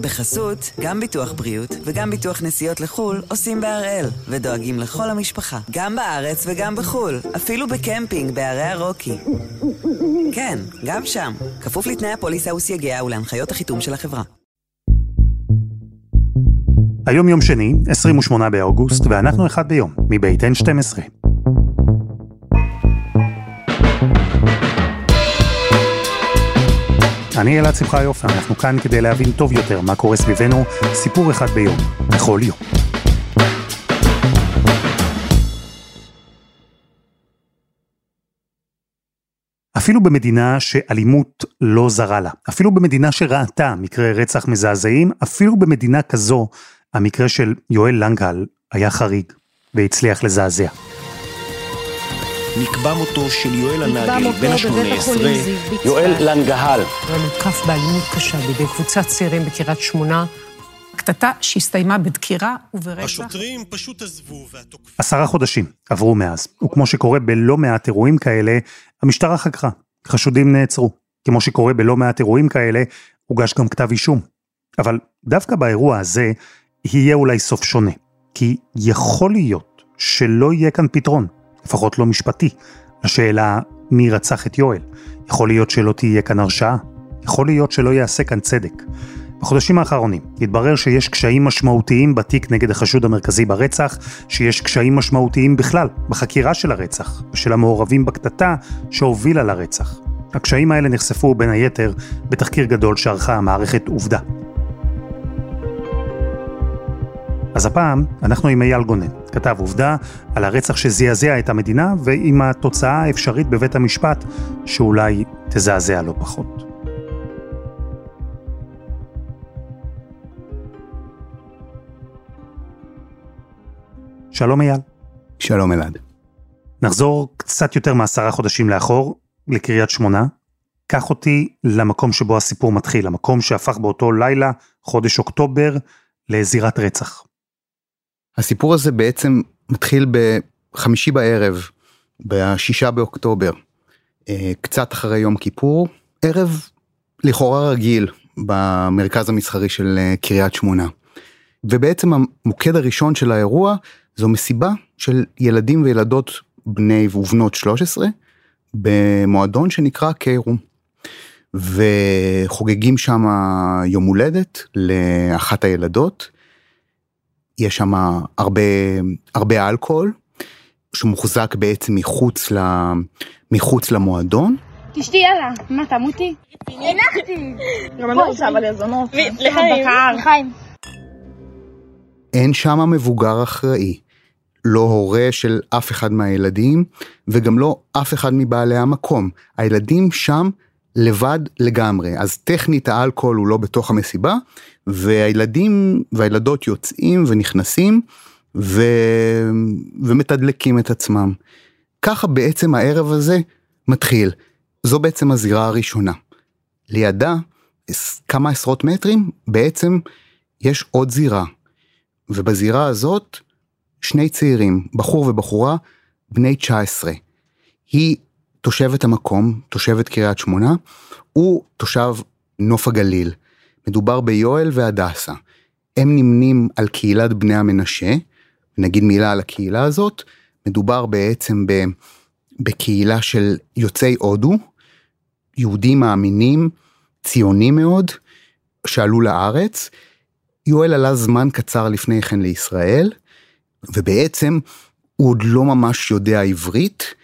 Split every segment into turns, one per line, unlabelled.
בחסות, גם ביטוח בריאות וגם ביטוח נסיעות לחו"ל עושים בהראל, ודואגים לכל המשפחה, גם בארץ וגם בחו"ל, אפילו בקמפינג בערי הרוקי. כן, גם שם, כפוף לתנאי הפוליסה וסייגיה ולהנחיות החיתום של החברה.
היום יום שני, 28 באוגוסט, ואנחנו אחד ביום, מבית N12. אני אלעד שמחה יופי, אנחנו כאן כדי להבין טוב יותר מה קורה סביבנו, סיפור אחד ביום, בכל יום. אפילו במדינה שאלימות לא זרה לה, אפילו במדינה שראתה מקרי רצח מזעזעים, אפילו במדינה כזו, המקרה של יואל לנגל היה חריג והצליח לזעזע.
נקבע מותו של יואל הנהגל, בן ה-18, יואל לנגהל.
יואל הותקף באלימות קשה בידי קבוצת צעירים בקריית שמונה. קטטה שהסתיימה בדקירה וברצח.
השוטרים פשוט עזבו והתוקפים...
עשרה חודשים עברו מאז, וכמו שקורה בלא מעט אירועים כאלה, המשטרה חקרה, חשודים נעצרו. כמו שקורה בלא מעט אירועים כאלה, הוגש גם כתב אישום. אבל דווקא באירוע הזה, יהיה אולי סוף שונה. כי יכול להיות שלא יהיה כאן פתרון. לפחות לא משפטי, לשאלה מי רצח את יואל. יכול להיות שלא תהיה כאן הרשעה, יכול להיות שלא יעשה כאן צדק. בחודשים האחרונים התברר שיש קשיים משמעותיים בתיק נגד החשוד המרכזי ברצח, שיש קשיים משמעותיים בכלל בחקירה של הרצח ושל המעורבים בקטטה שהובילה לרצח. הקשיים האלה נחשפו בין היתר בתחקיר גדול שערכה המערכת עובדה. אז הפעם אנחנו עם אייל גונן, כתב עובדה על הרצח שזעזע את המדינה ועם התוצאה האפשרית בבית המשפט שאולי תזעזע לא פחות. שלום אייל.
שלום אלעד.
נחזור קצת יותר מעשרה חודשים לאחור, לקריית שמונה. קח אותי למקום שבו הסיפור מתחיל, המקום שהפך באותו לילה, חודש אוקטובר, לזירת רצח.
הסיפור הזה בעצם מתחיל בחמישי בערב, בשישה באוקטובר, אה, קצת אחרי יום כיפור, ערב לכאורה רגיל במרכז המסחרי של אה, קריית שמונה. ובעצם המוקד הראשון של האירוע זו מסיבה של ילדים וילדות בני ובנות 13 במועדון שנקרא קיירום. וחוגגים שם יום הולדת לאחת הילדות. יש שם הרבה הרבה אלכוהול שמוחזק בעצם מחוץ ל... מחוץ למועדון.
תשתי יאללה, מה תמותי? הנחתי! גם אני לא רוצה אבל יזונות. לחיים.
אין שם מבוגר אחראי, לא הורה של אף אחד מהילדים וגם לא אף אחד מבעלי המקום. הילדים שם לבד לגמרי, אז טכנית האלכוהול הוא לא בתוך המסיבה, והילדים והילדות יוצאים ונכנסים ו... ומתדלקים את עצמם. ככה בעצם הערב הזה מתחיל. זו בעצם הזירה הראשונה. לידה, כמה עשרות מטרים, בעצם יש עוד זירה. ובזירה הזאת, שני צעירים, בחור ובחורה, בני 19. היא תושבת המקום, תושבת קריית שמונה, הוא תושב נוף הגליל. מדובר ביואל והדסה. הם נמנים על קהילת בני המנשה, נגיד מילה על הקהילה הזאת, מדובר בעצם ב, בקהילה של יוצאי הודו, יהודים מאמינים, ציונים מאוד, שעלו לארץ. יואל עלה זמן קצר לפני כן לישראל, ובעצם הוא עוד לא ממש יודע עברית,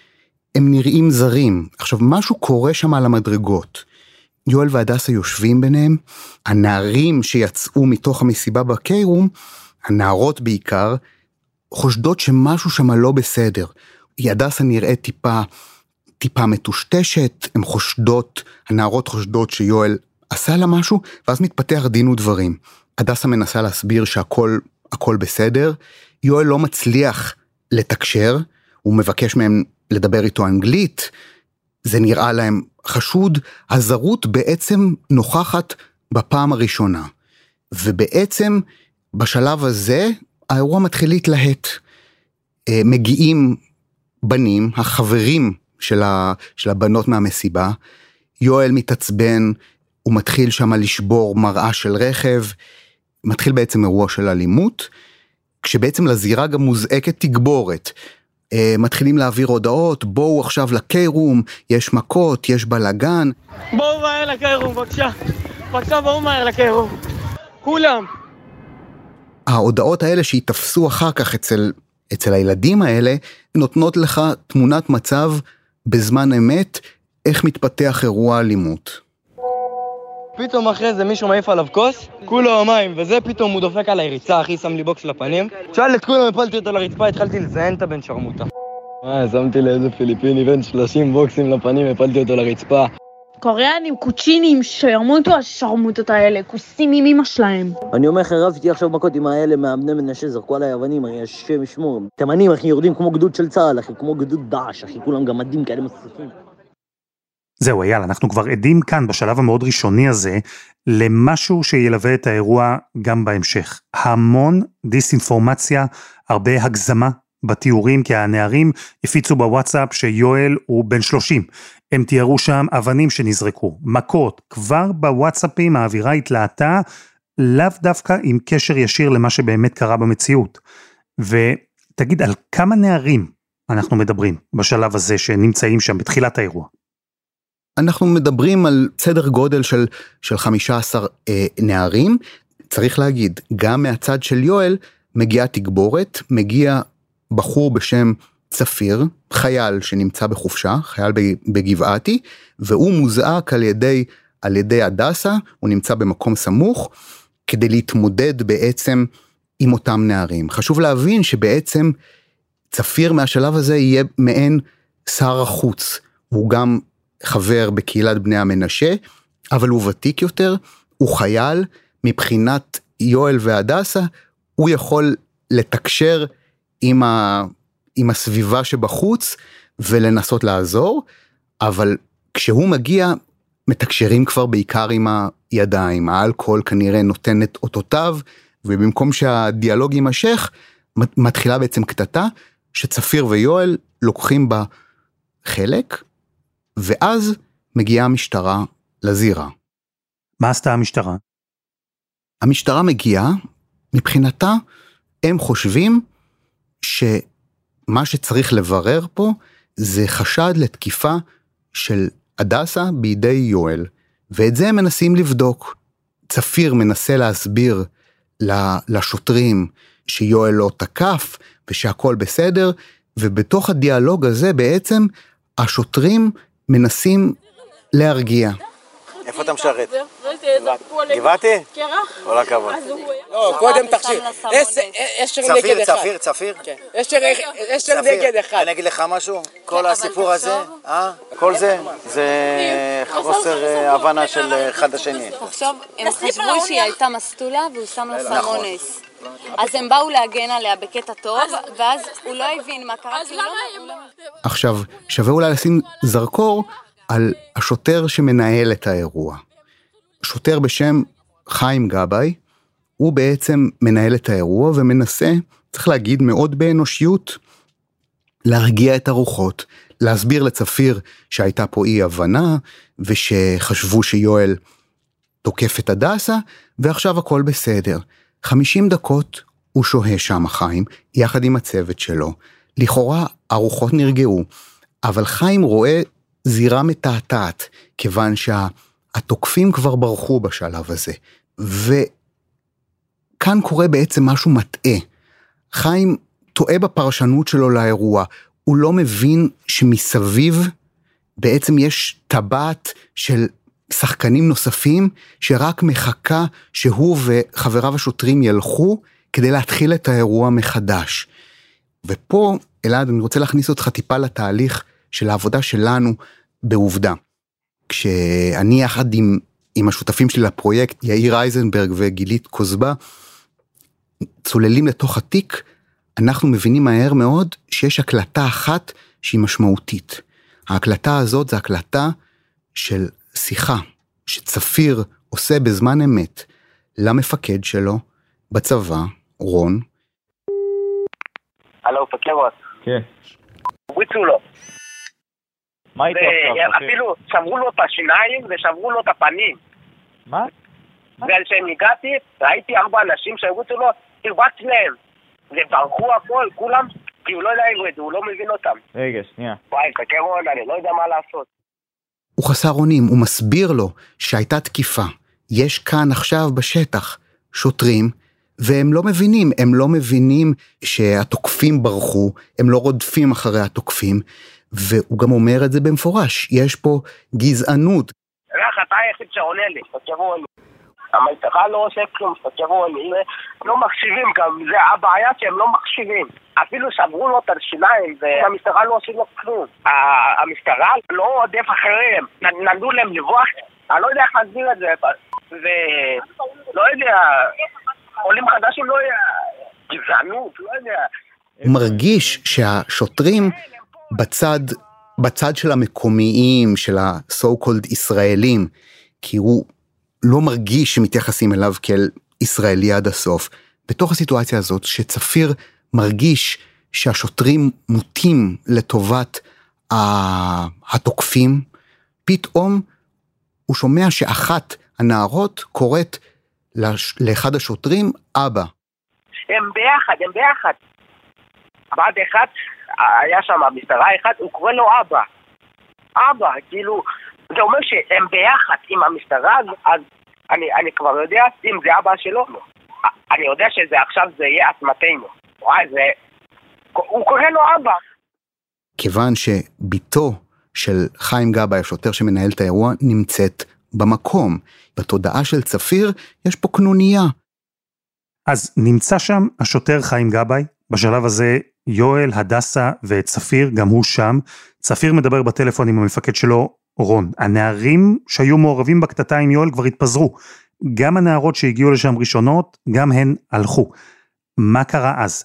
הם נראים זרים. עכשיו, משהו קורה שם על המדרגות. יואל והדסה יושבים ביניהם, הנערים שיצאו מתוך המסיבה בקיירום, הנערות בעיקר, חושדות שמשהו שם לא בסדר. הדסה נראית טיפה, טיפה מטושטשת, הן חושדות, הנערות חושדות שיואל עשה לה משהו, ואז מתפתח דין ודברים. הדסה מנסה להסביר שהכל הכל בסדר, יואל לא מצליח לתקשר, הוא מבקש מהם לדבר איתו אנגלית, זה נראה להם חשוד, הזרות בעצם נוכחת בפעם הראשונה. ובעצם בשלב הזה האירוע מתחיל להתלהט. אה, מגיעים בנים, החברים של, ה, של הבנות מהמסיבה, יואל מתעצבן, הוא מתחיל שם לשבור מראה של רכב, מתחיל בעצם אירוע של אלימות, כשבעצם לזירה גם מוזעקת תגבורת. אה, מתחילים להעביר הודעות, בואו עכשיו לקיירום, יש מכות, יש בלאגן.
בואו מהר לקיירום, בבקשה. בבקשה, בואו מהר לקיירום. כולם.
ההודעות האלה שייתפסו אחר כך אצל, אצל הילדים האלה, נותנות לך תמונת מצב בזמן אמת, איך מתפתח אירוע אלימות.
פתאום אחרי זה מישהו מעיף עליו כוס, כולה מים, וזה פתאום הוא דופק עליי ריצה, אחי, שם לי בוקס לפנים. שאל את כולם, הפלתי אותו לרצפה, התחלתי לזיין את הבן שרמוטה. אה, שמתי לאיזה פיליפיני בן 30 בוקסים לפנים, הפלתי אותו לרצפה.
קוריאנים, קוצ'ינים, שרמוטו השרמוטות האלה, כוסים עם אמא שלהם.
אני אומר לך, רבתי עכשיו מכות עם האלה מהבני מנשה, זרקו עליי אבנים, אחי, השם ישמור. תימנים, אחי, יורדים כמו גדוד של צה"ל, אחי, כמו גדוד דאעש, אחי, כולם גמדים כאלה מסיפים.
זהו, אייל, אנחנו כבר עדים כאן, בשלב המאוד ראשוני הזה, למשהו שילווה את האירוע גם בהמשך. המון דיסאינפורמציה, הרבה הגזמה בתיאורים, כי הנערים הפיצו בוואטסאפ שיואל הוא בן 30. הם תיארו שם אבנים שנזרקו, מכות. כבר בוואטסאפים האווירה התלהטה, לאו דווקא עם קשר ישיר למה שבאמת קרה במציאות. ותגיד, על כמה נערים אנחנו מדברים בשלב הזה שנמצאים שם בתחילת האירוע?
אנחנו מדברים על סדר גודל של, של 15 אה, נערים. צריך להגיד, גם מהצד של יואל מגיעה תגבורת, מגיע בחור בשם צפיר, חייל שנמצא בחופשה, חייל בגבעתי, והוא מוזעק על ידי, על ידי הדסה, הוא נמצא במקום סמוך, כדי להתמודד בעצם עם אותם נערים. חשוב להבין שבעצם צפיר מהשלב הזה יהיה מעין שר החוץ, הוא גם חבר בקהילת בני המנשה, אבל הוא ותיק יותר, הוא חייל, מבחינת יואל והדסה, הוא יכול לתקשר עם, ה, עם הסביבה שבחוץ ולנסות לעזור, אבל כשהוא מגיע, מתקשרים כבר בעיקר עם הידיים, האלכוהול כנראה נותן את אותותיו, ובמקום שהדיאלוג יימשך, מתחילה בעצם קטטה, שצפיר ויואל לוקחים בה חלק, ואז מגיעה המשטרה לזירה.
מה עשתה המשטרה?
המשטרה מגיעה, מבחינתה, הם חושבים שמה שצריך לברר פה זה חשד לתקיפה של הדסה בידי יואל, ואת זה הם מנסים לבדוק. צפיר מנסה להסביר לשוטרים שיואל לא תקף ושהכול בסדר, ובתוך הדיאלוג הזה בעצם השוטרים מנסים להרגיע.
איפה אתה משרת? גבעתי? כל הכבוד.
לא, קודם תכשיר. אשר נגד אחד.
צפיר, צפיר?
אשר נגד אחד.
אני אגיד לך משהו? כל הסיפור הזה, אה? כל זה, זה חוסר הבנה של אחד השני.
תחשוב, הם חשבו שהיא הייתה מסטולה והוא שם לה סם אונס. אז הם באו להגן עליה בקטע טוב, ואז הוא לא הבין מה קרה.
עכשיו, שווה אולי לשים זרקור על השוטר שמנהל את האירוע. שוטר בשם חיים גבאי, הוא בעצם מנהל את האירוע ומנסה, צריך להגיד מאוד באנושיות, להרגיע את הרוחות, להסביר לצפיר שהייתה פה אי הבנה, ושחשבו שיואל תוקף את הדסה, ועכשיו הכל בסדר. 50 דקות הוא שוהה שם חיים, יחד עם הצוות שלו. לכאורה הרוחות נרגעו, אבל חיים רואה זירה מתעתעת, כיוון שהתוקפים כבר ברחו בשלב הזה. וכאן קורה בעצם משהו מטעה. חיים טועה בפרשנות שלו לאירוע, הוא לא מבין שמסביב בעצם יש טבעת של שחקנים נוספים שרק מחכה שהוא וחבריו השוטרים ילכו כדי להתחיל את האירוע מחדש. ופה, אלעד, אני רוצה להכניס אותך טיפה לתהליך של העבודה שלנו בעובדה. כשאני יחד עם, עם השותפים שלי לפרויקט, יאיר אייזנברג וגילית כוזבה, צוללים לתוך התיק, אנחנו מבינים מהר מאוד שיש הקלטה אחת שהיא משמעותית. ההקלטה הזאת זה הקלטה של שיחה שצפיר עושה בזמן אמת למפקד שלו בצבא, רון.
הלו, פקרות.
כן.
הוריצו לו.
מה איתו עכשיו?
אפילו שברו לו את השיניים ושברו לו את הפנים. מה?
וכשאני הגעתי, ראיתי ארבע אנשים שהרביצו לו, תרבץ להם. וברחו הכל, כולם, כי הוא לא יודע עברית, הוא לא מבין אותם.
רגע, שנייה.
וואי, חכה רון, אני לא יודע מה לעשות.
הוא חסר אונים, הוא מסביר לו שהייתה תקיפה. יש כאן עכשיו בשטח שוטרים, והם לא מבינים, הם לא מבינים שהתוקפים ברחו, הם לא רודפים אחרי התוקפים, והוא גם אומר את זה במפורש, יש פה גזענות.
איך אתה היחיד שעונה לי, תחשבו אני. המשטרה לא עושה כלום, תחשבו אני. לא מקשיבים גם, זה הבעיה שהם לא מקשיבים. אפילו שברו לו את השיניים והמשטרה לא עושים לו כלום. המשטרה לא עודף אחריהם, נתנו להם לברוח, אני לא יודע איך להסביר את זה, ולא יודע, עולים חדשים לא יודע, גזענות, לא יודע.
הוא מרגיש שהשוטרים בצד, בצד של המקומיים, של ה-so called ישראלים, כי הוא לא מרגיש שמתייחסים אליו כאל ישראלי עד הסוף. בתוך הסיטואציה הזאת, שצפיר מרגיש שהשוטרים מוטים לטובת התוקפים, פתאום הוא שומע שאחת הנערות קוראת לאחד השוטרים אבא.
הם ביחד, הם ביחד. בת אחד, היה שם משטרה אחד, הוא קורא לו אבא. אבא, כאילו, זה אומר שהם ביחד עם המשטרה, אז אני, אני כבר יודע אם זה אבא שלו. אני יודע שזה עכשיו זה יהיה אסמתנו. וואי, זה... הוא קורא לו אבא.
כיוון שבתו של חיים גבאי, השוטר שמנהל את האירוע, נמצאת במקום. בתודעה של צפיר יש פה קנוניה.
אז נמצא שם השוטר חיים גבאי, בשלב הזה יואל, הדסה וצפיר, גם הוא שם. צפיר מדבר בטלפון עם המפקד שלו, רון. הנערים שהיו מעורבים בקטטה עם יואל כבר התפזרו. גם הנערות שהגיעו לשם ראשונות, גם הן הלכו. מה קרה אז?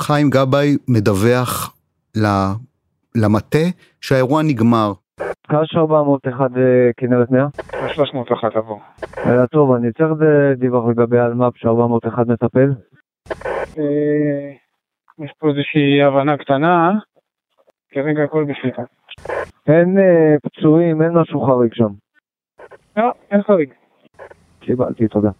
חיים גבאי מדווח למטה שהאירוע נגמר.
קש 401 כנרת 100?
301 עבור.
טוב, אני צריך דיווח לגבי אלמ"פ ש-401 מטפל.
יש פה איזושהי הבנה קטנה, כרגע הכל בשליטה.
אין פצועים, אין משהו חריג שם.
לא, אין חריג.
קיבלתי, תודה.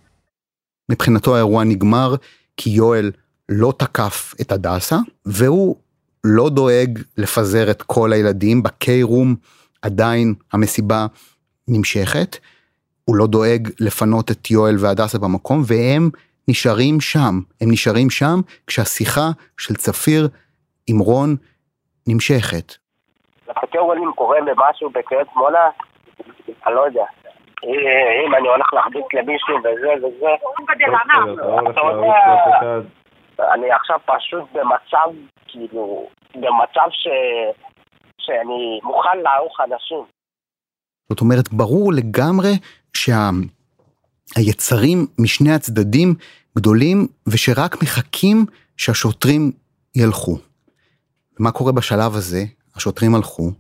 מבחינתו האירוע נגמר כי יואל לא תקף את הדסה, והוא לא דואג לפזר את כל הילדים בקיי-רום, עדיין המסיבה נמשכת. הוא לא דואג לפנות את יואל והדסה במקום, והם נשארים שם. הם נשארים שם כשהשיחה של צפיר עם רון נמשכת.
אם קורה במשהו בקריית שמונה, אני לא יודע. אם אני הולך להחביץ למישהו וזה וזה, אתה יודע, אני עכשיו פשוט במצב, כאילו, במצב ש... שאני מוכן לערוך אנשים.
זאת אומרת, ברור לגמרי שהיצרים משני הצדדים גדולים ושרק מחכים שהשוטרים ילכו. ומה קורה בשלב הזה? השוטרים הלכו,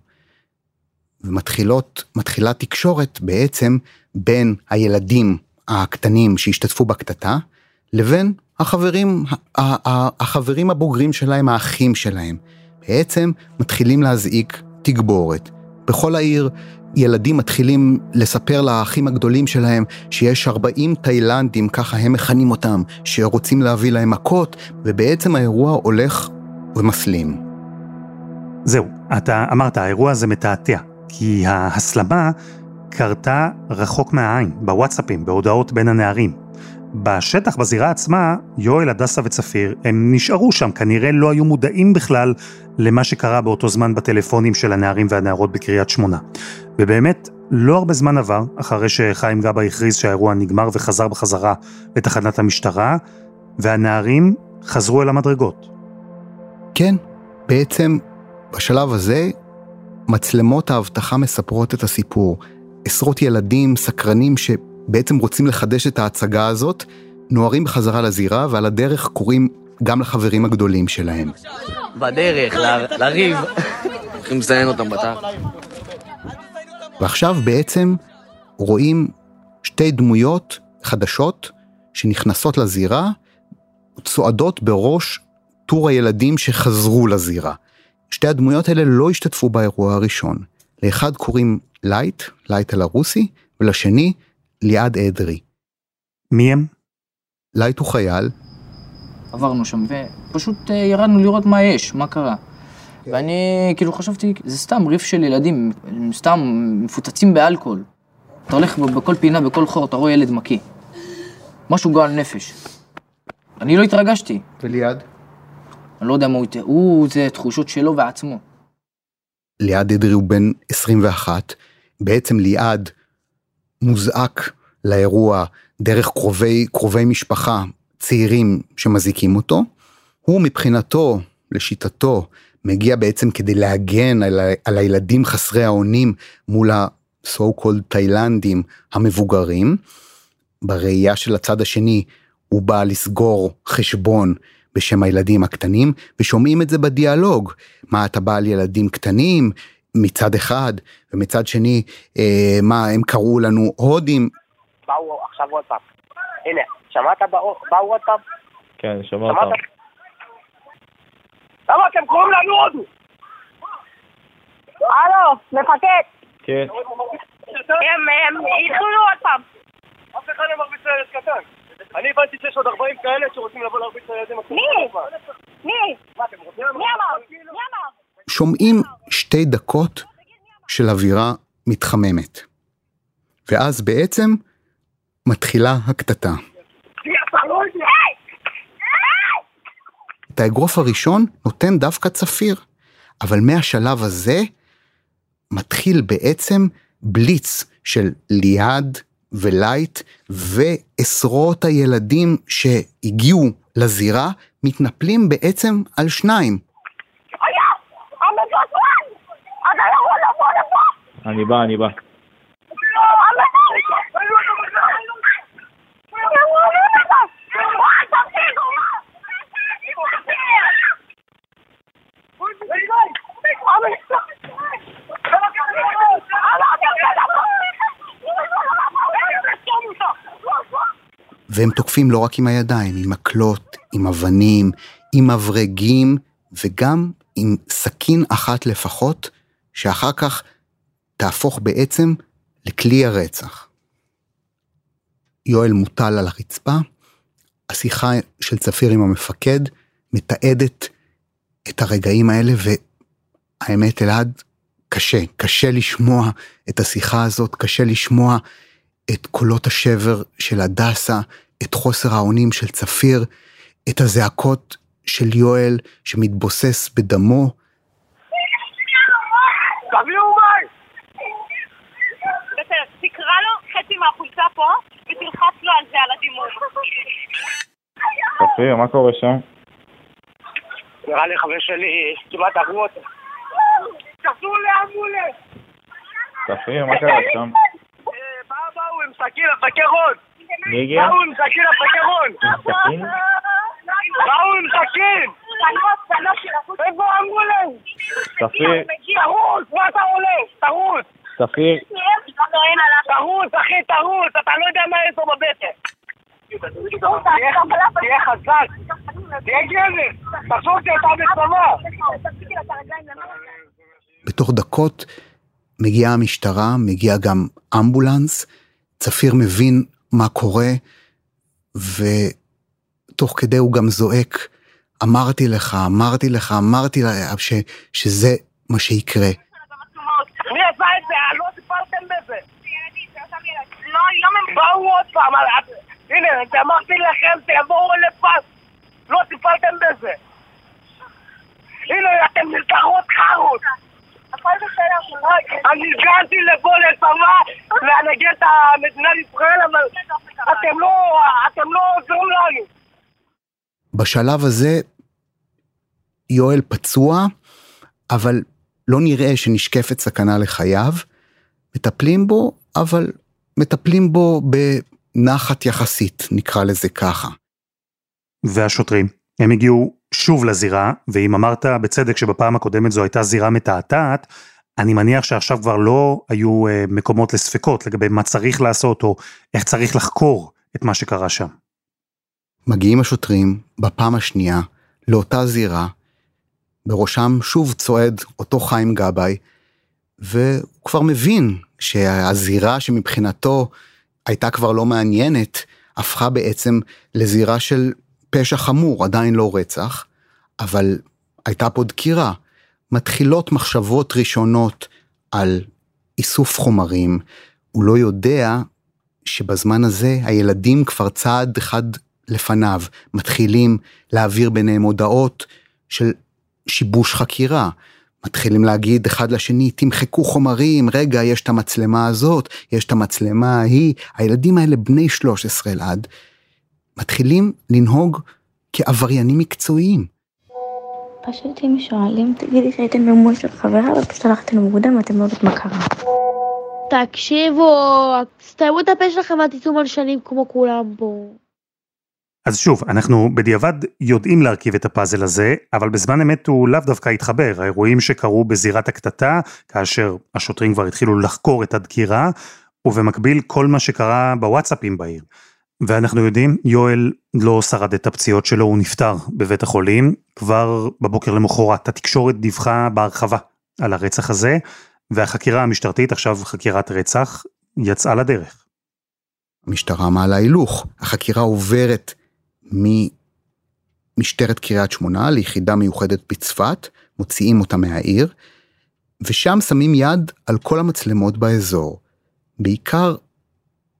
ומתחילות, מתחילה תקשורת בעצם בין הילדים הקטנים שהשתתפו בקטטה, לבין החברים, החברים הבוגרים שלהם, האחים שלהם. בעצם מתחילים להזעיק תגבורת. בכל העיר ילדים מתחילים לספר לאחים הגדולים שלהם שיש 40 תאילנדים, ככה הם מכנים אותם, שרוצים להביא להם מכות, ובעצם האירוע הולך ומסלים.
זהו, אתה אמרת, האירוע הזה מתעתע, כי ההסלמה קרתה רחוק מהעין, בוואטסאפים, בהודעות בין הנערים. בשטח, בזירה עצמה, יואל, הדסה וצפיר, הם נשארו שם, כנראה לא היו מודעים בכלל למה שקרה באותו זמן בטלפונים של הנערים והנערות בקריית שמונה. ובאמת, לא הרבה זמן עבר, אחרי שחיים גבא הכריז שהאירוע נגמר וחזר בחזרה לתחנת המשטרה, והנערים חזרו אל המדרגות.
כן, בעצם בשלב הזה מצלמות האבטחה מספרות את הסיפור. עשרות ילדים סקרנים ש... בעצם רוצים לחדש את ההצגה הזאת, נוערים בחזרה לזירה, ועל הדרך קוראים גם לחברים הגדולים שלהם.
בדרך, לריב. הולכים לזיין אותם בתא.
ועכשיו בעצם רואים שתי דמויות חדשות שנכנסות לזירה, צועדות בראש טור הילדים שחזרו לזירה. שתי הדמויות האלה לא השתתפו באירוע הראשון. לאחד קוראים לייט, לייט על הרוסי, ולשני ליעד אדרי.
מי הם?
לייט הוא חייל.
עברנו שם, ופשוט אה, ירדנו לראות מה יש, מה קרה. ואני כאילו חשבתי, זה סתם ריב של ילדים, הם סתם מפוצצים באלכוהול. אתה הולך בכל פינה, בכל חור, אתה רואה ילד מקיא. משהו גועל נפש. אני לא התרגשתי.
וליעד?
אני לא יודע מה הוא... הוא, זה תחושות שלו ועצמו.
ליעד אדרי הוא בן 21. בעצם ליעד מוזעק לאירוע דרך קרובי, קרובי משפחה צעירים שמזיקים אותו. הוא מבחינתו, לשיטתו, מגיע בעצם כדי להגן על, על הילדים חסרי האונים מול ה-so called תאילנדים המבוגרים. בראייה של הצד השני הוא בא לסגור חשבון בשם הילדים הקטנים ושומעים את זה בדיאלוג מה אתה בא על ילדים קטנים מצד אחד ומצד שני אה, מה הם קראו לנו הודים.
באו עכשיו עוד פעם. הנה שמעת באו עוד פעם?
כן שמעת.
למה אתם קוראים לנו הודו? הלו, מפקד.
כן.
הם התחילו עוד פעם.
אף אחד לא מרביץ לילד קטן. אני הבנתי שיש עוד 40 כאלה שרוצים לבוא להרביץ לילדים
מי? מי? מי אמר? מי אמר?
שומעים שתי דקות של אווירה מתחממת. ואז בעצם מתחילה הקטטה. את האגרוף הראשון נותן דווקא צפיר, אבל מהשלב הזה מתחיל בעצם בליץ של ליעד ולייט ועשרות הילדים שהגיעו לזירה מתנפלים בעצם על שניים.
אני בא, אני בא.
והם תוקפים לא רק עם הידיים, עם מקלות, עם אבנים, עם מברגים, וגם עם סכין אחת לפחות, שאחר כך תהפוך בעצם לכלי הרצח. יואל מוטל על הרצפה, השיחה של צפיר עם המפקד מתעדת את הרגעים האלה, והאמת אלעד, קשה, קשה לשמוע את השיחה הזאת, קשה לשמוע את קולות השבר של הדסה, את חוסר האונים של צפיר, את הזעקות של יואל שמתבוסס בדמו.
תביאו מים! תקרא לו חצי מהחולצה פה ותלחץ לו על זה, על הדימום.
צפיר, מה קורה שם?
נראה לי חבר שלי כמעט הרגו אותו. לאמבולנס!
צפיר, מה קרה שם?
עם סכין, הפקרון!
מי הגיע?
באו עם סכין, הפקרון!
סכין?
באו עם סכין! איפה האמבולנס?
צפיר.
תרוץ, מה אתה עולה? תרוץ!
צפיר.
תרוץ, אחי, תרוץ! אתה לא יודע מה יש פה בבטן! תהיה חזק! תהיה גבר! תחשוב שאתה בצבא!
בתוך דקות מגיעה המשטרה, מגיע גם אמבולנס, צפיר מבין מה קורה, ותוך כדי הוא גם זועק, אמרתי לך, אמרתי לך, אמרתי לך, ש, שזה מה שיקרה.
לא! לא, לא. באו עוד פעם, הנה, אמרתי לכם, תבואו לפס! לא טיפלתם בזה! הנה, אתם נלקחות אני הגעתי לפה לצבא להנהיג את מדינת ישראל, אבל אתם לא, אתם לא עוזרים לנו.
בשלב הזה יואל פצוע, אבל לא נראה שנשקפת סכנה לחייו. מטפלים בו, אבל מטפלים בו בנחת יחסית, נקרא לזה ככה.
והשוטרים, הם הגיעו שוב לזירה, ואם אמרת בצדק שבפעם הקודמת זו הייתה זירה מתעתעת, אני מניח שעכשיו כבר לא היו אה, מקומות לספקות לגבי מה צריך לעשות או איך צריך לחקור את מה שקרה שם.
מגיעים השוטרים בפעם השנייה לאותה זירה, בראשם שוב צועד אותו חיים גבאי, והוא כבר מבין שהזירה שמבחינתו הייתה כבר לא מעניינת, הפכה בעצם לזירה של פשע חמור, עדיין לא רצח, אבל הייתה פה דקירה. מתחילות מחשבות ראשונות על איסוף חומרים, הוא לא יודע שבזמן הזה הילדים כבר צעד אחד לפניו, מתחילים להעביר ביניהם הודעות של שיבוש חקירה. מתחילים להגיד אחד לשני, תמחקו חומרים, רגע, יש את המצלמה הזאת, יש את המצלמה ההיא. הילדים האלה בני 13 אלעד, מתחילים לנהוג כעבריינים מקצועיים.
פשוט אם שואלים, תגידי שהייתם במול של חברה ופשוט הלכתם מוקדם, אתם לא יודעת מה קרה. תקשיבו, תסתיימו את הפה שלכם ואל תצאו מלשנים כמו כולם פה.
אז שוב, אנחנו בדיעבד יודעים להרכיב את הפאזל הזה, אבל בזמן אמת הוא לאו דווקא התחבר. האירועים שקרו בזירת הקטטה, כאשר השוטרים כבר התחילו לחקור את הדקירה, ובמקביל כל מה שקרה בוואטסאפים בעיר. ואנחנו יודעים, יואל לא שרד את הפציעות שלו, הוא נפטר בבית החולים. כבר בבוקר למחרת התקשורת דיווחה בהרחבה על הרצח הזה, והחקירה המשטרתית, עכשיו חקירת רצח, יצאה לדרך.
המשטרה מעלה הילוך, החקירה עוברת ממשטרת קריית שמונה ליחידה מיוחדת בצפת, מוציאים אותה מהעיר, ושם שמים יד על כל המצלמות באזור. בעיקר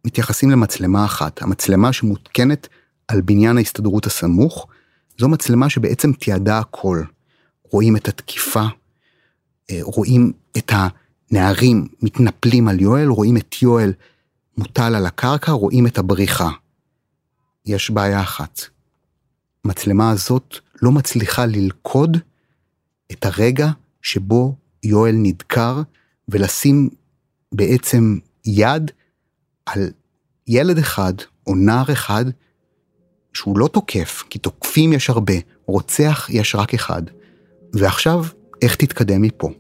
מתייחסים למצלמה אחת, המצלמה שמותקנת על בניין ההסתדרות הסמוך, זו מצלמה שבעצם תיעדה הכל. רואים את התקיפה, אה, רואים את הנערים מתנפלים על יואל, רואים את יואל מוטל על הקרקע, רואים את הבריחה. יש בעיה אחת. המצלמה הזאת לא מצליחה ללכוד את הרגע שבו יואל נדקר ולשים בעצם יד על ילד אחד או נער אחד שהוא לא תוקף, כי תוקפים יש הרבה, רוצח יש רק אחד. ועכשיו, איך תתקדם מפה?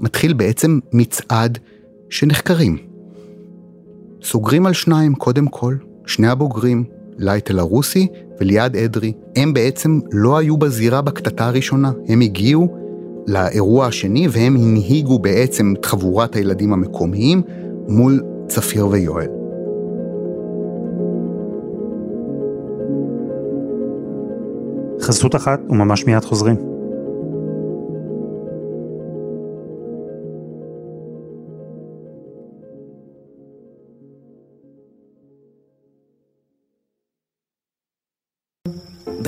מתחיל בעצם מצעד שנחקרים. סוגרים על שניים קודם כל, שני הבוגרים, לייטל הרוסי וליעד אדרי, הם בעצם לא היו בזירה בקטטה הראשונה, הם הגיעו לאירוע השני והם הנהיגו בעצם את חבורת הילדים המקומיים מול צפיר ויואל.
חסות אחת וממש מיד חוזרים.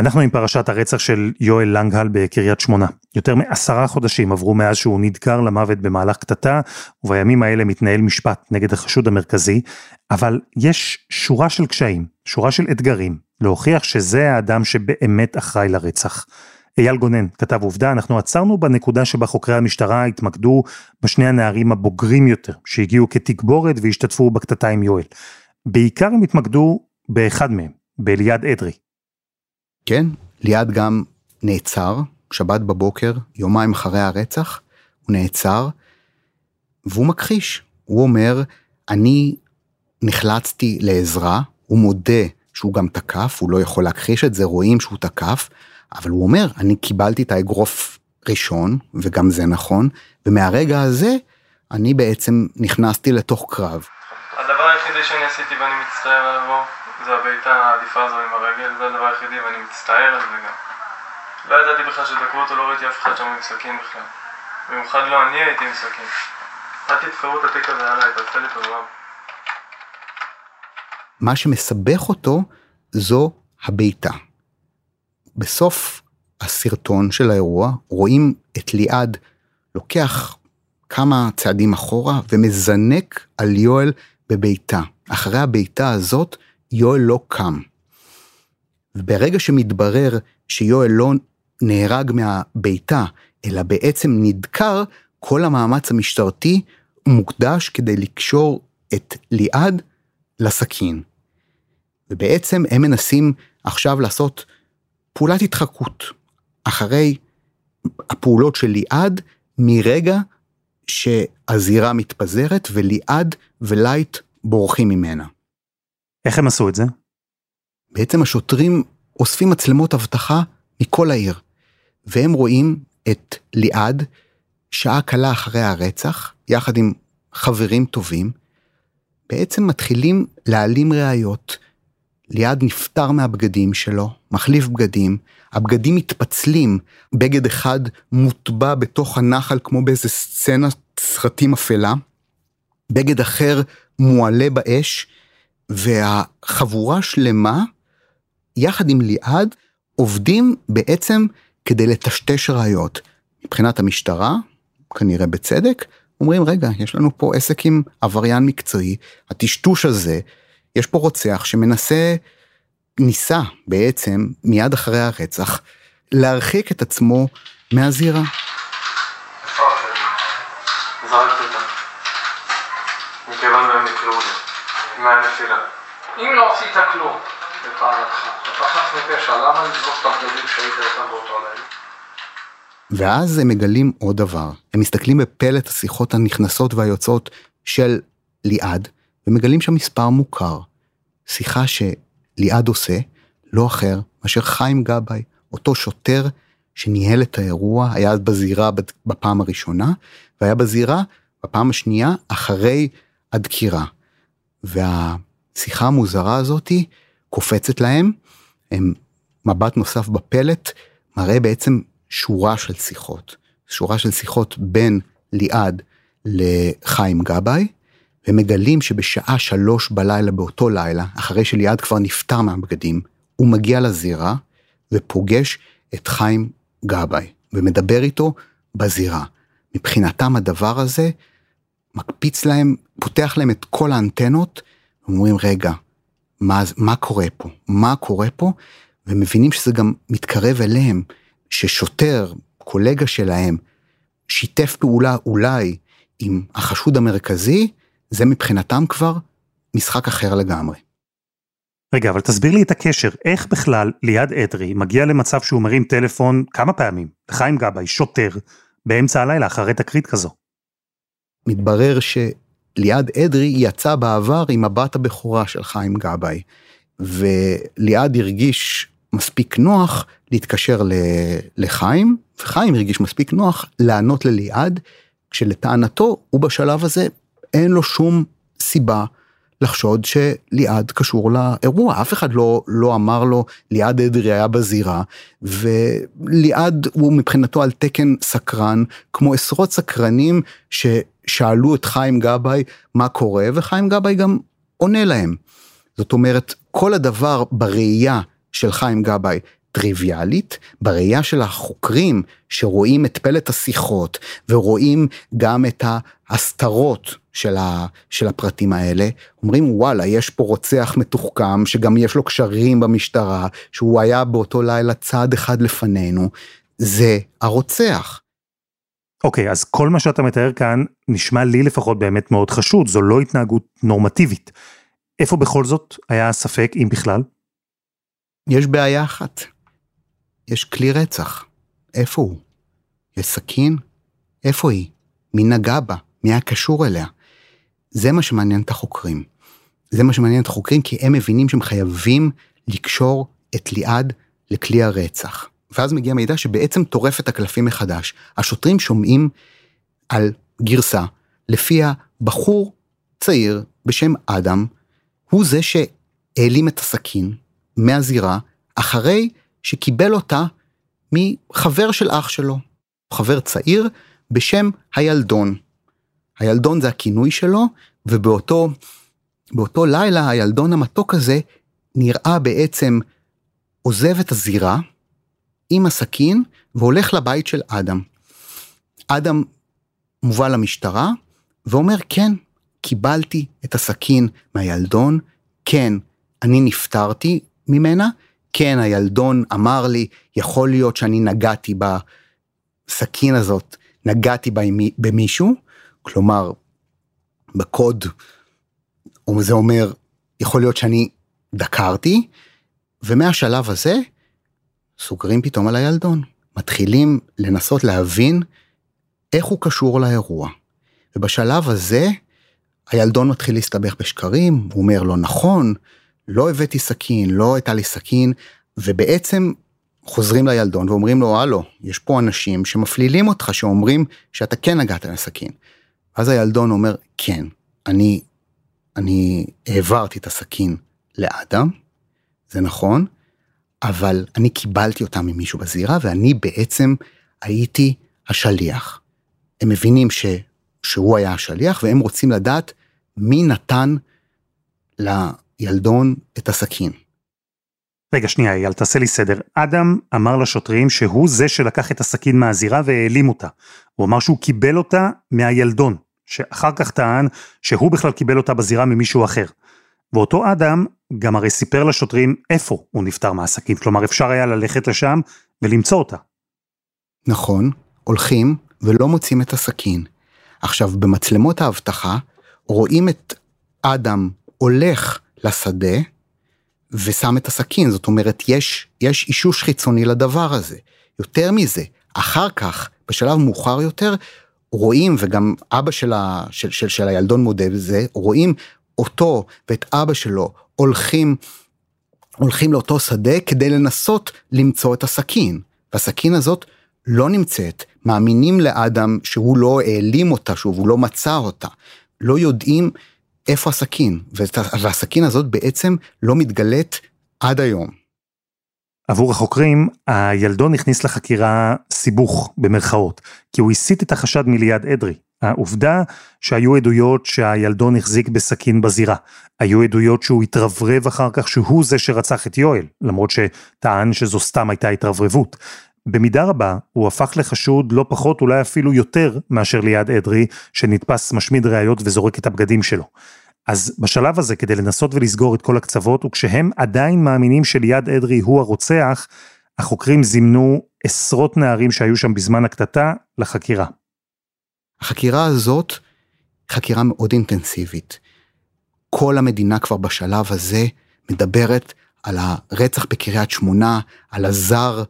אנחנו עם פרשת הרצח של יואל לנגהל בקריית שמונה. יותר מעשרה חודשים עברו מאז שהוא נדקר למוות במהלך קטטה, ובימים האלה מתנהל משפט נגד החשוד המרכזי, אבל יש שורה של קשיים, שורה של אתגרים, להוכיח שזה האדם שבאמת אחראי לרצח. אייל גונן, כתב עובדה, אנחנו עצרנו בנקודה שבה חוקרי המשטרה התמקדו בשני הנערים הבוגרים יותר, שהגיעו כתגבורת והשתתפו בקטטה עם יואל. בעיקר הם התמקדו באחד מהם, באליעד אדרי.
כן, ליעד גם נעצר, שבת בבוקר, יומיים אחרי הרצח, הוא נעצר, והוא מכחיש. הוא אומר, אני נחלצתי לעזרה, הוא מודה שהוא גם תקף, הוא לא יכול להכחיש את זה, רואים שהוא תקף, אבל הוא אומר, אני קיבלתי את האגרוף ראשון, וגם זה נכון, ומהרגע הזה, אני בעצם נכנסתי לתוך קרב.
הדבר היחידי שאני עשיתי ואני מצטער עליו זה הבעיטה העדיפה הזו עם הרגל, זה הדבר היחידי ואני מצטער על זה גם. לא ידעתי בכלל שדקרו אותו, לא ראיתי אף אחד שם עם סכין בכלל. במיוחד לא אני הייתי עם סכין. אל תתפרו את התיק הזה עליי, תעשה לי טובה.
מה שמסבך אותו זו הבעיטה. בסוף הסרטון של האירוע רואים את ליעד לוקח כמה צעדים אחורה ומזנק על יואל בביתה. אחרי הבעיטה הזאת יואל לא קם. וברגע שמתברר שיואל לא נהרג מהביתה, אלא בעצם נדקר, כל המאמץ המשטרתי מוקדש כדי לקשור את ליעד לסכין. ובעצם הם מנסים עכשיו לעשות פעולת התחקות אחרי הפעולות של ליעד מרגע שהזירה מתפזרת וליעד ולייט בורחים ממנה.
איך הם עשו את זה?
בעצם השוטרים אוספים מצלמות אבטחה מכל העיר, והם רואים את ליעד שעה קלה אחרי הרצח, יחד עם חברים טובים, בעצם מתחילים להעלים ראיות. ליעד נפטר מהבגדים שלו, מחליף בגדים, הבגדים מתפצלים, בגד אחד מוטבע בתוך הנחל כמו באיזה סצנת סרטים אפלה, בגד אחר מועלה באש, והחבורה שלמה, יחד עם ליעד, עובדים בעצם כדי לטשטש ראיות. מבחינת המשטרה, כנראה בצדק, אומרים רגע, יש לנו פה עסק עם עבריין מקצועי, הטשטוש הזה, יש פה רוצח שמנסה, ניסה בעצם, מיד אחרי הרצח, להרחיק את עצמו מהזירה.
מכיוון והם נקלעו לי. מהנפילה.
אם לא עשית כלום, לטענתך, אתה חף מפשע, למה לזרוק את הבגדים שהיית איתם באותו לילה?
ואז הם מגלים עוד דבר, הם מסתכלים בפלט השיחות הנכנסות והיוצאות של ליעד, ומגלים שם מספר מוכר. שיחה שליעד עושה, לא אחר מאשר חיים גבאי, אותו שוטר שניהל את האירוע, היה בזירה בפעם הראשונה, והיה בזירה בפעם השנייה אחרי הדקירה. והשיחה המוזרה הזאתי קופצת להם, הם מבט נוסף בפלט, מראה בעצם שורה של שיחות, שורה של שיחות בין ליעד לחיים גבאי, ומגלים שבשעה שלוש בלילה באותו לילה, אחרי שליעד כבר נפטר מהבגדים, הוא מגיע לזירה ופוגש את חיים גבאי, ומדבר איתו בזירה. מבחינתם הדבר הזה מקפיץ להם, פותח להם את כל האנטנות, ואומרים רגע, מה, מה קורה פה? מה קורה פה? ומבינים שזה גם מתקרב אליהם, ששוטר, קולגה שלהם, שיתף פעולה אולי עם החשוד המרכזי, זה מבחינתם כבר משחק אחר לגמרי.
רגע, אבל תסביר לי את הקשר, איך בכלל ליעד אדרי מגיע למצב שהוא מרים טלפון כמה פעמים לחיים גבאי, שוטר, באמצע הלילה אחרי תקרית כזו?
מתברר שליעד אדרי יצא בעבר עם הבת הבכורה של חיים גבאי, וליעד הרגיש מספיק נוח להתקשר לחיים, וחיים הרגיש מספיק נוח לענות לליעד, כשלטענתו הוא בשלב הזה אין לו שום סיבה לחשוד שליעד קשור לאירוע, אף אחד לא, לא אמר לו ליעד אדרי היה בזירה, וליעד הוא מבחינתו על תקן סקרן, כמו עשרות סקרנים ששאלו את חיים גבאי מה קורה, וחיים גבאי גם עונה להם. זאת אומרת, כל הדבר בראייה של חיים גבאי טריוויאלית, בראייה של החוקרים שרואים את פלט השיחות ורואים גם את ההסתרות של, ה, של הפרטים האלה, אומרים וואלה יש פה רוצח מתוחכם שגם יש לו קשרים במשטרה, שהוא היה באותו לילה צעד אחד לפנינו, זה הרוצח.
אוקיי, okay, אז כל מה שאתה מתאר כאן נשמע לי לפחות באמת מאוד חשוד, זו לא התנהגות נורמטיבית. איפה בכל זאת היה ספק, אם בכלל?
יש בעיה אחת. יש כלי רצח. איפה הוא? יש סכין? איפה היא? מי נגע בה? מי היה קשור אליה? זה מה שמעניין את החוקרים. זה מה שמעניין את החוקרים כי הם מבינים שהם חייבים לקשור את ליעד לכלי הרצח. ואז מגיע מידע שבעצם טורף את הקלפים מחדש. השוטרים שומעים על גרסה לפיה בחור צעיר בשם אדם הוא זה שהעלים את הסכין מהזירה אחרי שקיבל אותה מחבר של אח שלו, חבר צעיר בשם הילדון. הילדון זה הכינוי שלו, ובאותו באותו לילה הילדון המתוק הזה נראה בעצם עוזב את הזירה עם הסכין והולך לבית של אדם. אדם מובא למשטרה ואומר כן, קיבלתי את הסכין מהילדון, כן, אני נפטרתי ממנה, כן, הילדון אמר לי, יכול להיות שאני נגעתי בסכין הזאת, נגעתי במישהו, כלומר, בקוד, זה אומר, יכול להיות שאני דקרתי, ומהשלב הזה, סוגרים פתאום על הילדון. מתחילים לנסות להבין איך הוא קשור לאירוע. ובשלב הזה, הילדון מתחיל להסתבך בשקרים, הוא אומר לא נכון, לא הבאתי סכין, לא הייתה לי סכין, ובעצם חוזרים לילדון ואומרים לו, הלו, יש פה אנשים שמפלילים אותך, שאומרים שאתה כן נגעת לסכין. אז הילדון אומר, כן, אני, אני העברתי את הסכין לאדם, זה נכון, אבל אני קיבלתי אותה ממישהו בזירה, ואני בעצם הייתי השליח. הם מבינים ש, שהוא היה השליח, והם רוצים לדעת מי נתן לילדון את הסכין.
רגע, שנייה, אייל, תעשה לי סדר. אדם אמר לשוטרים שהוא זה שלקח את הסכין מהזירה והעלים אותה. הוא אמר שהוא קיבל אותה מהילדון, שאחר כך טען שהוא בכלל קיבל אותה בזירה ממישהו אחר. ואותו אדם גם הרי סיפר לשוטרים איפה הוא נפטר מהסכין, כלומר אפשר היה ללכת לשם ולמצוא אותה.
נכון, הולכים ולא מוצאים את הסכין. עכשיו, במצלמות האבטחה רואים את אדם הולך לשדה ושם את הסכין, זאת אומרת, יש, יש אישוש חיצוני לדבר הזה. יותר מזה, אחר כך, בשלב מאוחר יותר, רואים, וגם אבא של, ה, של, של, של הילדון מודה בזה, רואים אותו ואת אבא שלו הולכים, הולכים לאותו שדה כדי לנסות למצוא את הסכין. והסכין הזאת לא נמצאת, מאמינים לאדם שהוא לא העלים אותה שוב, הוא לא מצא אותה. לא יודעים איפה הסכין, והסכין הזאת בעצם לא מתגלית עד היום.
עבור החוקרים, הילדון הכניס לחקירה סיבוך במרכאות, כי הוא הסיט את החשד מליד אדרי. העובדה שהיו עדויות שהילדון החזיק בסכין בזירה. היו עדויות שהוא התרברב אחר כך שהוא זה שרצח את יואל, למרות שטען שזו סתם הייתה התרברבות. במידה רבה הוא הפך לחשוד לא פחות, אולי אפילו יותר, מאשר ליעד אדרי, שנתפס משמיד ראיות וזורק את הבגדים שלו. אז בשלב הזה, כדי לנסות ולסגור את כל הקצוות, וכשהם עדיין מאמינים שליעד אדרי הוא הרוצח, החוקרים זימנו עשרות נערים שהיו שם בזמן הקטטה לחקירה.
החקירה הזאת, חקירה מאוד אינטנסיבית. כל המדינה כבר בשלב הזה מדברת על הרצח בקריית שמונה, על הזר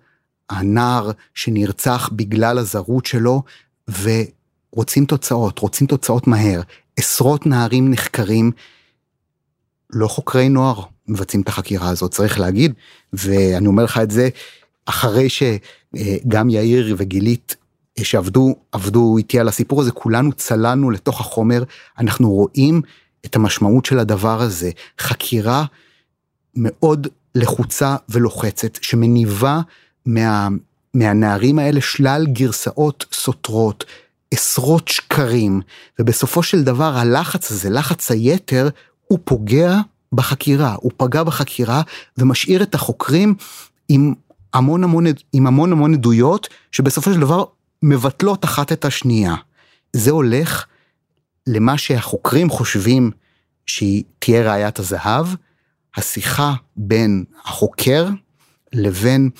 הנער שנרצח בגלל הזרות שלו, ורוצים תוצאות, רוצים תוצאות מהר. עשרות נערים נחקרים, לא חוקרי נוער מבצעים את החקירה הזאת, צריך להגיד, ואני אומר לך את זה אחרי שגם יאיר וגילית שעבדו עבדו איתי על הסיפור הזה, כולנו צללנו לתוך החומר, אנחנו רואים את המשמעות של הדבר הזה. חקירה מאוד לחוצה ולוחצת, שמניבה מה, מהנערים האלה שלל גרסאות סותרות, עשרות שקרים, ובסופו של דבר הלחץ הזה, לחץ היתר, הוא פוגע בחקירה, הוא פגע בחקירה ומשאיר את החוקרים עם המון המון, עם המון המון עדויות, שבסופו של דבר מבטלות אחת את השנייה. זה הולך למה שהחוקרים חושבים שהיא תהיה ראיית הזהב, השיחה בין החוקר לבין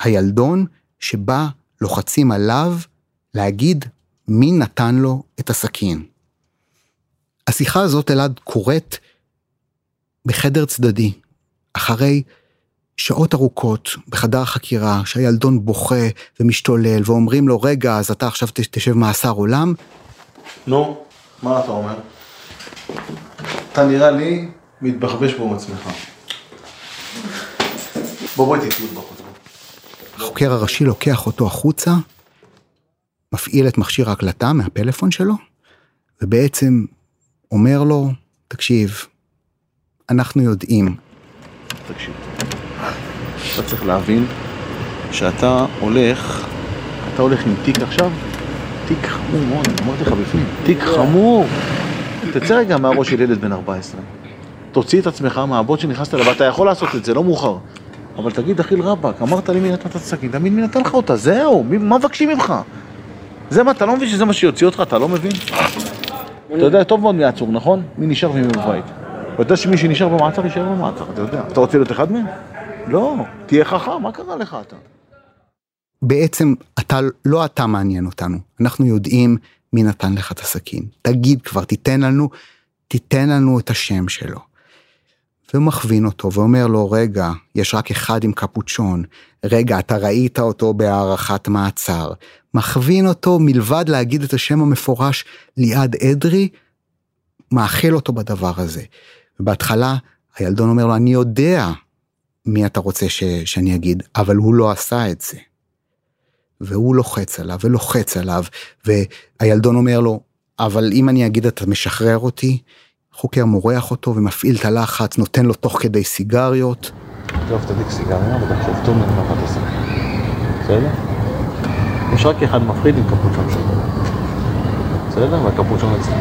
הילדון שבה לוחצים עליו להגיד מי נתן לו את הסכין. השיחה הזאת אלעד קורית בחדר צדדי, אחרי שעות ארוכות בחדר החקירה, שהילדון בוכה ומשתולל, ואומרים לו, רגע, אז אתה עכשיו תשב מאסר עולם?
נו, מה אתה אומר? אתה נראה לי מתבחבש פה עם עצמך. בוא בואי תתנו בחוץ.
החוקר הראשי לוקח אותו החוצה, מפעיל את מכשיר ההקלטה מהפלאפון שלו, ובעצם אומר לו, תקשיב, אנחנו יודעים.
תקשיב. אתה צריך להבין שאתה הולך, אתה הולך עם תיק עכשיו, תיק חמור מאוד, אמרתי לך בפנים, תיק חמור. תצא רגע מהראש של ילד בן 14. תוציא את עצמך מהבוט שנכנסת אליו, ואתה יכול לעשות את זה, לא מאוחר. אבל תגיד, אחיל רבאק, אמרת לי מי נתן את הסכין, תמיד מי נתן לך אותה, זהו, מה מבקשים ממך? זה מה, אתה לא מבין שזה מה שיוציא אותך, אתה לא מבין? אתה יודע טוב מאוד מי עצור, נכון? מי נשאר ומי בבית. ואתה יודע שמי שנשאר במעצר יישאר במעצר, אתה יודע. אתה רוצה להיות אחד מהם? לא, תהיה חכם, מה קרה לך אתה?
בעצם אתה, לא אתה מעניין אותנו, אנחנו יודעים מי נתן לך את הסכין. תגיד כבר, תיתן לנו, תיתן לנו את השם שלו. ומכווין אותו ואומר לו, רגע, יש רק אחד עם קפוצ'ון, רגע, אתה ראית אותו בהארכת מעצר. מכווין אותו מלבד להגיד את השם המפורש ליעד אדרי, מאכיל אותו בדבר הזה. ובהתחלה הילדון אומר לו, אני יודע מי אתה רוצה ש, שאני אגיד, אבל הוא לא עשה את זה. והוא לוחץ עליו ולוחץ עליו, והילדון אומר לו, אבל אם אני אגיד אתה משחרר אותי, חוקר מורח אותו ומפעיל את הלחץ, נותן לו תוך כדי סיגריות.
טוב, תדליק סיגריה ותחשוב טוב מה אתה עושה. בסדר? יש רק אחד מפחיד עם קפוצ'ון שלו. בסדר? והקפוצ'ון אצלי.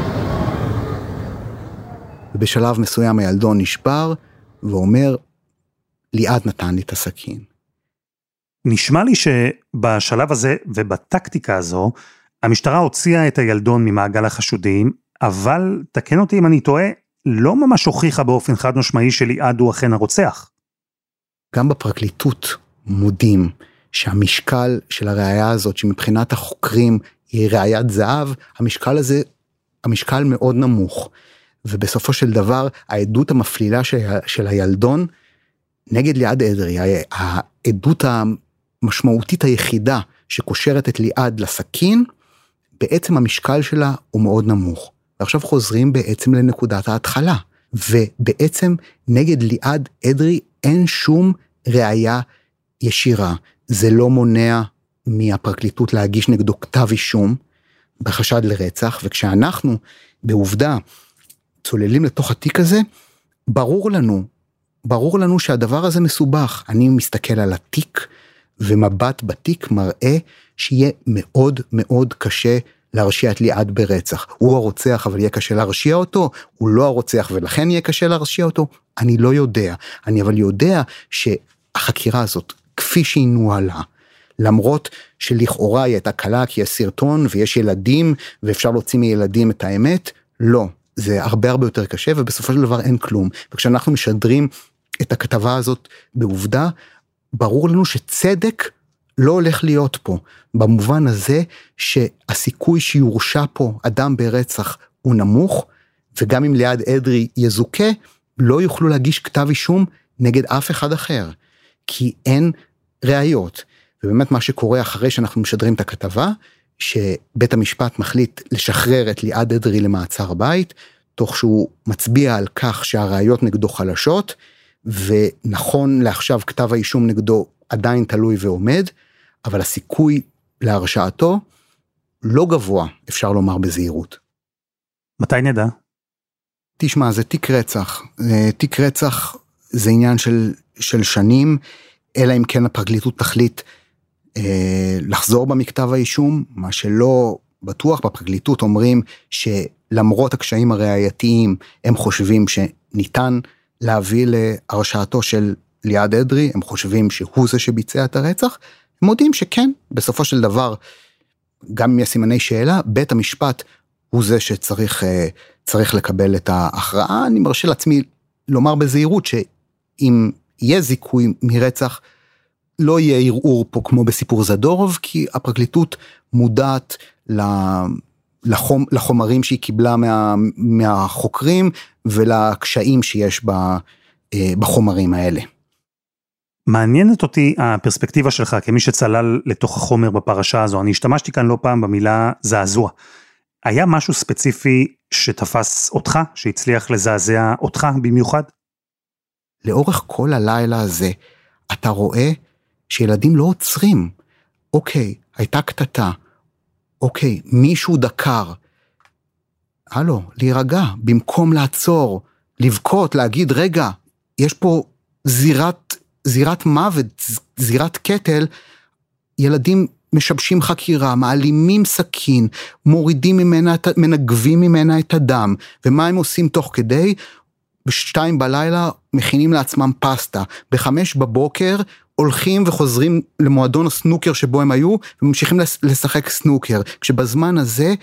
ובשלב מסוים הילדון נשבר ואומר, ליעד נתן לי את הסכין.
נשמע לי שבשלב הזה ובטקטיקה הזו, המשטרה הוציאה את הילדון ממעגל החשודים, אבל, תקן אותי אם אני טועה, לא ממש הוכיחה באופן חד משמעי שליעד הוא אכן הרוצח.
גם בפרקליטות מודים שהמשקל של הראייה הזאת, שמבחינת החוקרים היא ראיית זהב, המשקל הזה, המשקל מאוד נמוך. ובסופו של דבר, העדות המפלילה של, של הילדון נגד ליעד אדרי, העדות המשמעותית היחידה שקושרת את ליעד לסכין, בעצם המשקל שלה הוא מאוד נמוך. ועכשיו חוזרים בעצם לנקודת ההתחלה. ובעצם נגד ליעד אדרי אין שום ראייה ישירה. זה לא מונע מהפרקליטות להגיש נגדו כתב אישום בחשד לרצח, וכשאנחנו בעובדה צוללים לתוך התיק הזה, ברור לנו, ברור לנו שהדבר הזה מסובך. אני מסתכל על התיק, ומבט בתיק מראה שיהיה מאוד מאוד קשה להרשיע את ליעד ברצח. הוא הרוצח אבל יהיה קשה להרשיע אותו, הוא לא הרוצח ולכן יהיה קשה להרשיע אותו, אני לא יודע. אני אבל יודע שהחקירה הזאת, כפי שהיא נוהלה, למרות שלכאורה היא הייתה קלה כי יש סרטון ויש ילדים ואפשר להוציא מילדים את האמת, לא. זה הרבה הרבה יותר קשה ובסופו של דבר אין כלום. וכשאנחנו משדרים את הכתבה הזאת בעובדה, ברור לנו שצדק לא הולך להיות פה, במובן הזה שהסיכוי שיורשע פה אדם ברצח הוא נמוך, וגם אם ליעד אדרי יזוכה, לא יוכלו להגיש כתב אישום נגד אף אחד אחר, כי אין ראיות. ובאמת מה שקורה אחרי שאנחנו משדרים את הכתבה, שבית המשפט מחליט לשחרר את ליעד אדרי למעצר בית, תוך שהוא מצביע על כך שהראיות נגדו חלשות, ונכון לעכשיו כתב האישום נגדו עדיין תלוי ועומד, אבל הסיכוי להרשעתו לא גבוה, אפשר לומר בזהירות.
מתי נדע?
תשמע, זה תיק רצח. תיק רצח זה עניין של, של שנים, אלא אם כן הפרקליטות תחליט אה, לחזור במכתב האישום, מה שלא בטוח בפרקליטות אומרים שלמרות הקשיים הראייתיים, הם חושבים שניתן להביא להרשעתו של ליעד אדרי, הם חושבים שהוא זה שביצע את הרצח, הם מודים שכן, בסופו של דבר, גם אם יש סימני שאלה, בית המשפט הוא זה שצריך אה, צריך לקבל את ההכרעה. אני מרשה לעצמי לומר בזהירות שאם יהיה זיכוי מרצח, לא יהיה ערעור פה כמו בסיפור זדורוב, כי הפרקליטות מודעת לחומ, לחומרים שהיא קיבלה מה, מהחוקרים ולקשיים שיש בה, אה, בחומרים האלה.
מעניינת אותי הפרספקטיבה שלך כמי שצלל לתוך החומר בפרשה הזו, אני השתמשתי כאן לא פעם במילה זעזוע. היה משהו ספציפי שתפס אותך, שהצליח לזעזע אותך במיוחד?
לאורך כל הלילה הזה, אתה רואה שילדים לא עוצרים. אוקיי, הייתה קטטה. אוקיי, מישהו דקר. הלו, להירגע, במקום לעצור, לבכות, להגיד, רגע, יש פה זירת זירת מוות, זירת קטל, ילדים משבשים חקירה, מעלימים סכין, מורידים ממנה, מנגבים ממנה את הדם, ומה הם עושים תוך כדי? בשתיים בלילה מכינים לעצמם פסטה, בחמש בבוקר הולכים וחוזרים למועדון הסנוקר שבו הם היו, וממשיכים לשחק סנוקר, כשבזמן הזה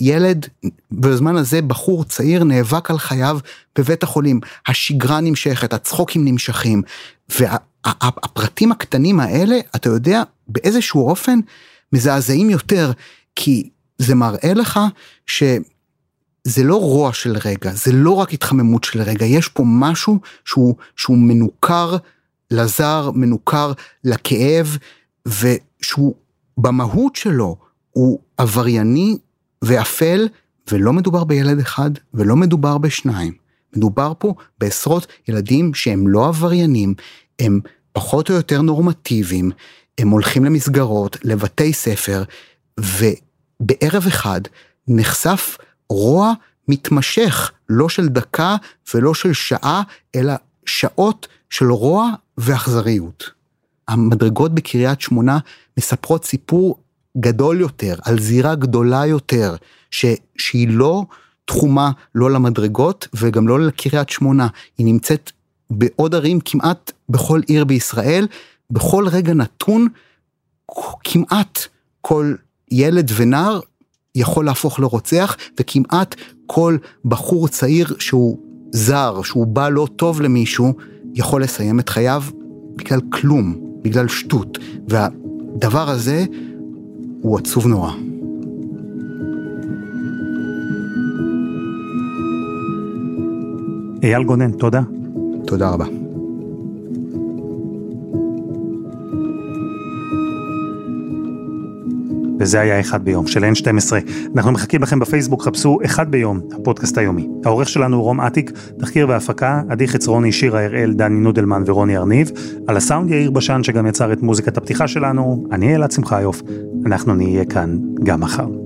ילד, בזמן הזה בחור צעיר נאבק על חייו בבית החולים, השגרה נמשכת, הצחוקים נמשכים, והפרטים הקטנים האלה, אתה יודע, באיזשהו אופן מזעזעים יותר, כי זה מראה לך שזה זה לא רוע של רגע, זה לא רק התחממות של רגע, יש פה משהו שהוא, שהוא מנוכר לזר, מנוכר לכאב, ושהוא במהות שלו הוא עברייני ואפל, ולא מדובר בילד אחד ולא מדובר בשניים. מדובר פה בעשרות ילדים שהם לא עבריינים, הם פחות או יותר נורמטיביים, הם הולכים למסגרות, לבתי ספר, ובערב אחד נחשף רוע מתמשך, לא של דקה ולא של שעה, אלא שעות של רוע ואכזריות. המדרגות בקריית שמונה מספרות סיפור גדול יותר, על זירה גדולה יותר, ש, שהיא לא תחומה לא למדרגות וגם לא לקריית שמונה, היא נמצאת בעוד ערים כמעט בכל עיר בישראל, בכל רגע נתון, כמעט כל ילד ונער יכול להפוך לרוצח, וכמעט כל בחור צעיר שהוא זר, שהוא בא לא טוב למישהו, יכול לסיים את חייו בגלל כלום, בגלל שטות. והדבר הזה הוא עצוב נורא.
אייל גונן, תודה.
תודה רבה.
וזה היה אחד ביום של N12. אנחנו מחכים לכם בפייסבוק, חפשו אחד ביום, הפודקאסט היומי. העורך שלנו הוא רום אטיק, תחקיר והפקה, עדי חצרוני, שירה הראל, דני נודלמן ורוני ארניב. על הסאונד יאיר בשן שגם יצר את מוזיקת הפתיחה שלנו, אני אלעד שמחיוף. אנחנו נהיה כאן גם מחר.